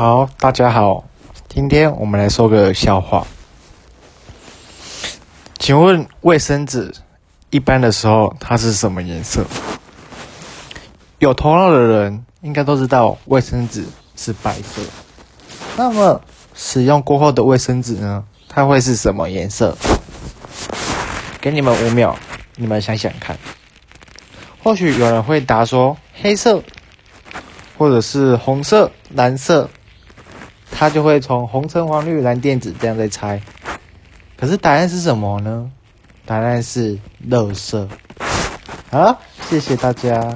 好，大家好，今天我们来说个笑话。请问卫生纸一般的时候它是什么颜色？有头脑的人应该都知道卫生纸是白色。那么使用过后的卫生纸呢？它会是什么颜色？给你们五秒，你们想想看。或许有人会答说黑色，或者是红色、蓝色。他就会从红橙黄绿蓝靛紫这样在猜，可是答案是什么呢？答案是肉色。好，谢谢大家。